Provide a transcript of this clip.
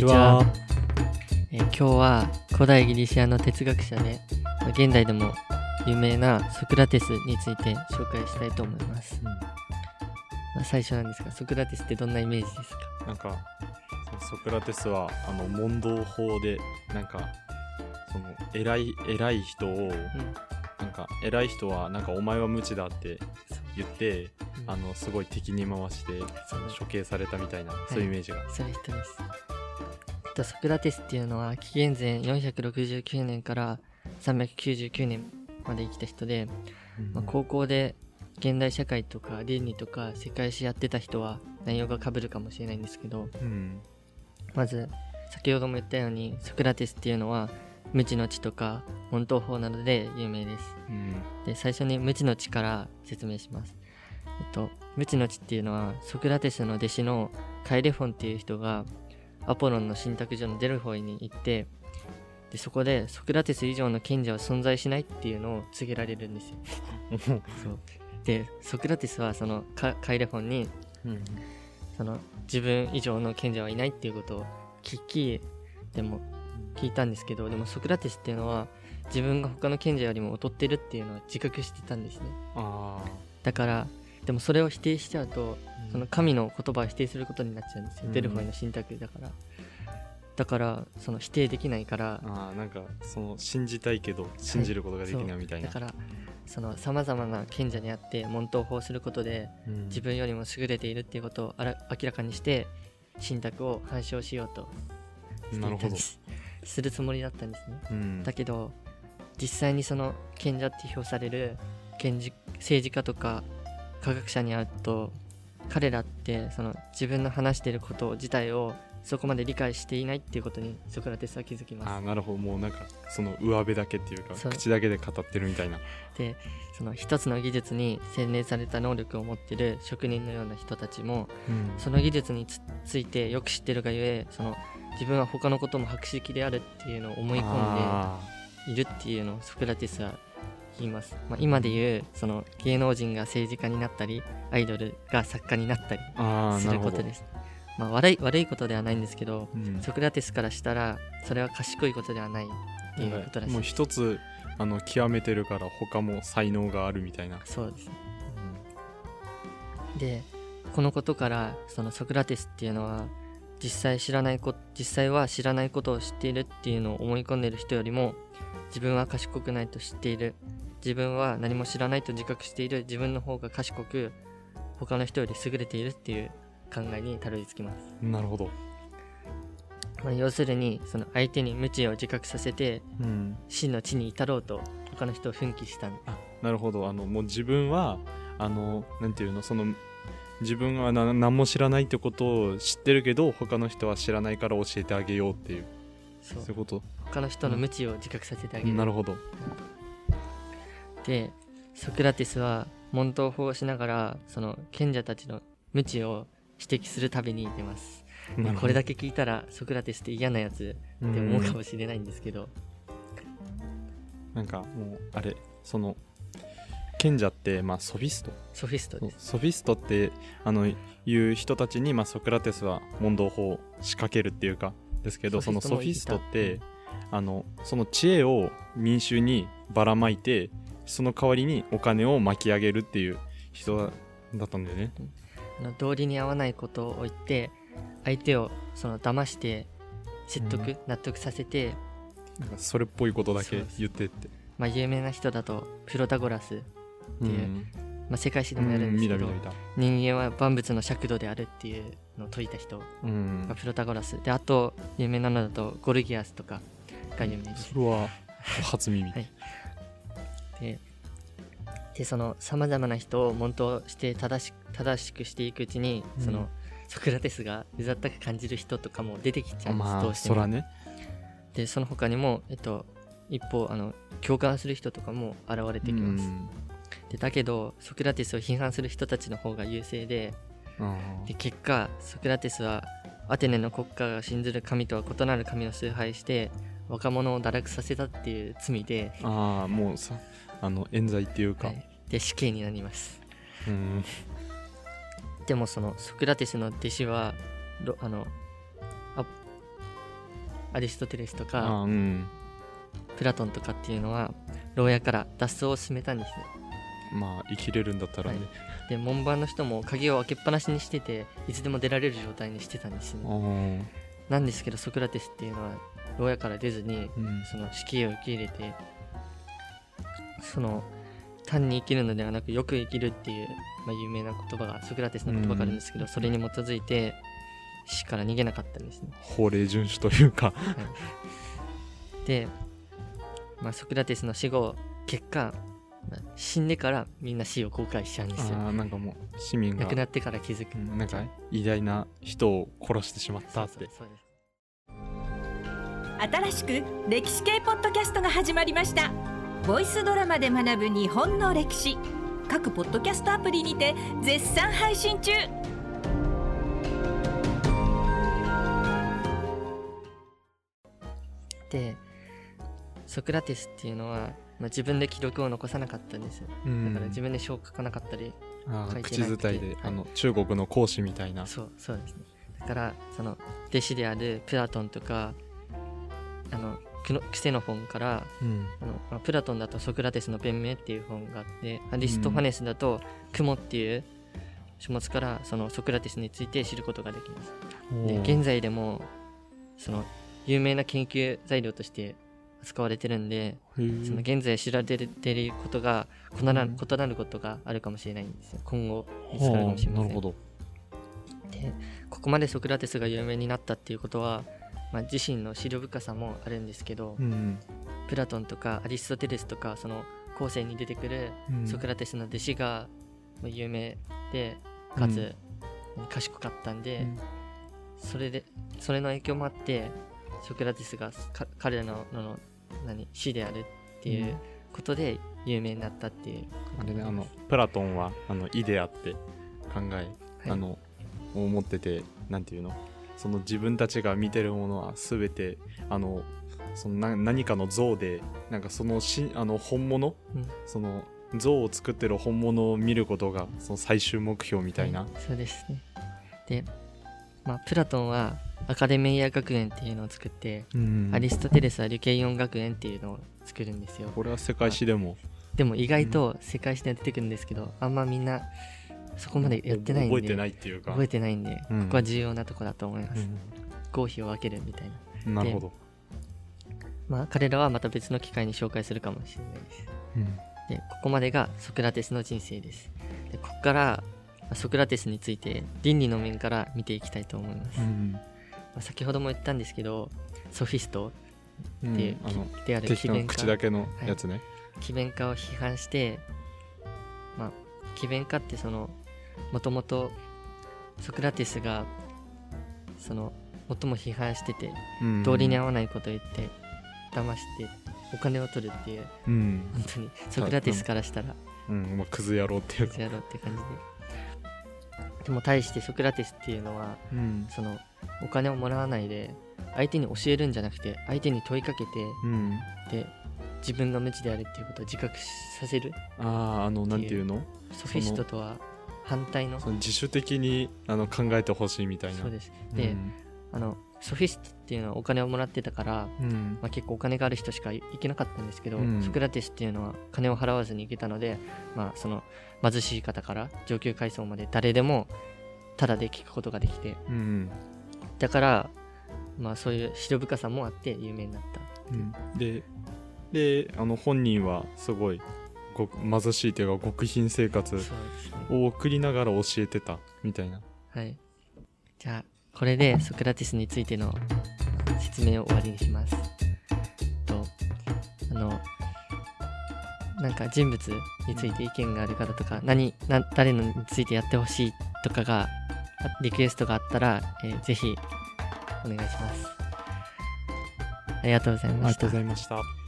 にちは。えー今日は古代ギリシアの哲学者で、まあ現代でも有名なソクラテスについて紹介したいと思います。まあ、最初なんですが、ソクラテスってどんなイメージですか？なんかソクラテスはあの問答法でなんかその偉い偉い人をうん。なんか偉い人はなんかお前は無知だって言ってうんあのすごい敵に回して処刑されたみたいなそういうイメージが、そういう人です。とソクラテスっていうのは紀元前469年から399年まで生きた人で、まあ、高校で現代社会とか倫理とか世界史やってた人は内容が被るかもしれないんですけどうん。まず先ほども言ったようにソクラテスっていうのは無知の知とか問答法などで有名です。うん。で最初に無知の知から説明します。えっと無知の知っていうのはソクラテスの弟子のカイレフォンっていう人がアポロンの信託所のデルフォイに行ってでそこでソクラテス以上の賢者は存在しないっていうのを告げられるんですよ。そう。でソクラテスはそのカカイレフォンにうん。その自分以上の賢者はいないっていうことを聞きでも聞いたんですけどでもソクラテスっていうのは自分が他の賢者よりも劣ってるっていうのは自覚してたんですね。あだからでもそれを否定しちゃうとあその神の言葉を否定することになっちゃうんですよ、うん。デルフォイの信託だから。だからその否定できないからあーなんかその信じたいけど信じることができないみたいな、だからそのさまざまな賢者にあって問答法することでうん。自分よりも優れているっていうことをあら明らかにして信託を反証しようとなんるほど。で、すするつもりだったんですね。うん。だけど実際にその賢者って評される政治家とか科学者に会うと彼らってその自分の話していること自体をそこまで理解していないっていうことにソクラテスは気づきあまーなるほど。もうなんかその上辺だけっていうか口だけで語ってるみたいな。す でその一つの技術に洗練された能力を持ってる職人のような人たちもうん。その技術につついてよく知ってるがゆえその自分は他のことも博識であるっていうのを思い込んであいるっていうのをソクラテスは言います、まあ、今で言うその芸能人が政治家になったりアイドルが作家になったりすなることです。まあ、悪い悪いことではないんですけどうん。ソクラテスからしたらそれは賢いことではないっていうことらしい。もう一つあの極めてるから他も才能があるみたいな、そうですね。でこのことからそのソクラテスっていうのは実際知らないこ実際は知らないことを知っているっていうのを思い込んでいる人よりも自分は賢くないと知っている。自分は何も知らないと自覚している。自分の方が賢く他の人より優れているっていう考えにたどり着きます、なるほど、まあ、要するにその相手に無知を自覚させてうん、真の知に至ろうと他の人を奮起したんあなるほど。あのもう自分はあのなんていうのその自分はな何も知らないってことを知ってるけど他の人は知らないから教えてあげようっていう。そう。いうこと。他の人の無知を自覚させてあげる、なるほど。でソクラテスは問答法をしながらその賢者たちの無知を指摘する旅に出ます。これだけ聞いたらソクラテスって嫌なやつって思うかもしれないんですけど、なんかもうあれその賢者って、まあ、ソフィスト。ソフィストです。ソフィストってあのいう人たちに、まあ、ソクラテスは問答法を仕掛けるっていうかですけどそのソフィストっいてあのその知恵を民衆にばらまいてその代わりにお金を巻き上げるっていう人だだったんだよね。あの道理に合わないことを言って相手をその騙して説得、うん。納得させて、なんかそれっぽいことだけ言ってって。まあ、有名な人だとプロタゴラス、うっていうん。まあ、世界史でもやるんですけど、見た見た見た。人間は万物の尺度であるっていうのを説いた人うん。がプロタゴラス。であと有名なのだとゴルギアスとかが有名ですそれは初耳。はい。ででそのさまざまな人を問答して正し正しくしていくうちに、うん。そのソクラテスがうざったく感じる人とかも出てきちゃうんです、まあどうしても。そらね。でその他にも、えっと、一方あの共感する人とかも現れてきます、うんでだけどソクラテスを批判する人たちの方が優勢であで結果ソクラテスはアテネの国家が信ずる神とは異なる神を崇拝して若者を堕落させたっていう罪で、ーあーもうさあの冤罪っていうか、はい。で死刑になります。うん。でもそのソクラテスの弟子はロあのアアリストテレスとあかーうん。プラトンとかっていうのは牢屋から脱走を進めたんですねまあ生きれるんだったらね、で門番の人も鍵を開けっぱなしにしてていつでも出られる状態にしてたんです。ねなんですけどソクラテスっていうのは牢屋から出ずにうん。その死刑を受け入れてその単に生きるのではなくよく生きるっていう、まあ、有名な言葉がソクラテスの言葉があるんですけど、それに基づいて死から逃げなかったんですね。法令遵守というか。で、まあ、ソクラテスの死後結果、まあ死んでからみんな死を後悔しちゃうんですよ。あーなんかもう市民が亡くなってから気づく。うんなんか偉大な人を殺してしまったって。そうそうそうです。新しく歴史系ポッドキャストが始まりました。ボイスドラマで学ぶ日本の歴史。各ポッドキャストアプリにて絶賛配信中。でソクラテスっていうのは、まあ、自分で記録を残さなかったんですうん。だから自分で書を書かなかったり、書いて口伝いで、はい。あの中国の孔子みたいな。そうそうですね。だからその弟子であるプラトンとかあのクセノフォンからうん。あの、まあ、プラトンだとソクラテスの弁明っていう本があってアリストファネスだと雲っていう書物からそのソクラテスについて知ることができます。で現在でもその有名な研究材料として使われてるんでその現在知られてることが異なる,、うん。異なることがあるかもしれないんですよ。今後見つかるかもしれません。はあなるほど。でここまでソクラテスが有名になったっていうことは、まあ、自身の資料深さもあるんですけど、うんプラトンとかアリストテレスとかその後世に出てくるうん。ソクラテスの弟子がまあ有名でかつ賢かったんで、うん。それでそれの影響もあってソクラテスがか彼らのの何死であるっていうことで有名になったっていう。あれねあのプラトンはあのイデアって考え、はい。あの思っててなんていうの？その自分たちが見てるものは全てあのそのな何かの像でなんかそのしあの本物？うん。その像を作ってる本物を見ることがその最終目標みたいな、はそうですね。で、まあ、プラトンはアカデミア学園っていうのを作って、うん。アリストテレスはリケイオン学園っていうのを作るんですよ。これは世界史でも。でも意外と世界史で出てくるんですけど、あんまみんなそこまでやってないんで覚えてないっていうか。覚えてないんで、うん。ここは重要なとこだと思います、合否を分けるみたいな。うんなるほど、まあ彼らはまた別の機会に紹介するかもしれないです。うん。でここまでがソクラテスの人生です。でここからまあソクラテスについて倫理の面から見ていきたいと思います、うん。まあ先ほども言ったんですけどソフィストうんっていう、あのである敵の詭弁家。口だけのやつね、詭弁家を批判してまあ詭弁家ってそのもともとソクラテスがその最も批判しててうん。道理に合わないことを言って騙してお金を取るっていううん、本当にソクラテスからしたら。うんまあ、クズ野郎っていうか、やろうって感じで。でも対してソクラテスっていうのはうん。そのお金をもらわないで相手に教えるんじゃなくて相手に問いかけてうん、で自分が無知であるっていうことを自覚させるあああのなんていうの？ソフィストとは反対のその自主的にあの考えてほしいみたいな。そうです。で、あのソフィストっていうのはお金をもらってたから、うん。まあ、結構お金がある人しか行けなかったんですけど、うん。ソクラテスっていうのは金を払わずに行けたので、まあ、その貧しい方から上級階層まで誰でもタダで聞くことができてうんだから、まあ、そういう資料深さもあって有名になったう。ん。でであの本人はすごいご貧しいというか極貧生活を送りながら教えてたみたいな。はい。じゃあこれでソクラテスについての説明を終わりにします。とあのなんか人物について意見がある方とか何な誰のについてやってほしいとかがあリクエストがあったら、えーぜひお願いします。ありがとうございありました。がとうございました。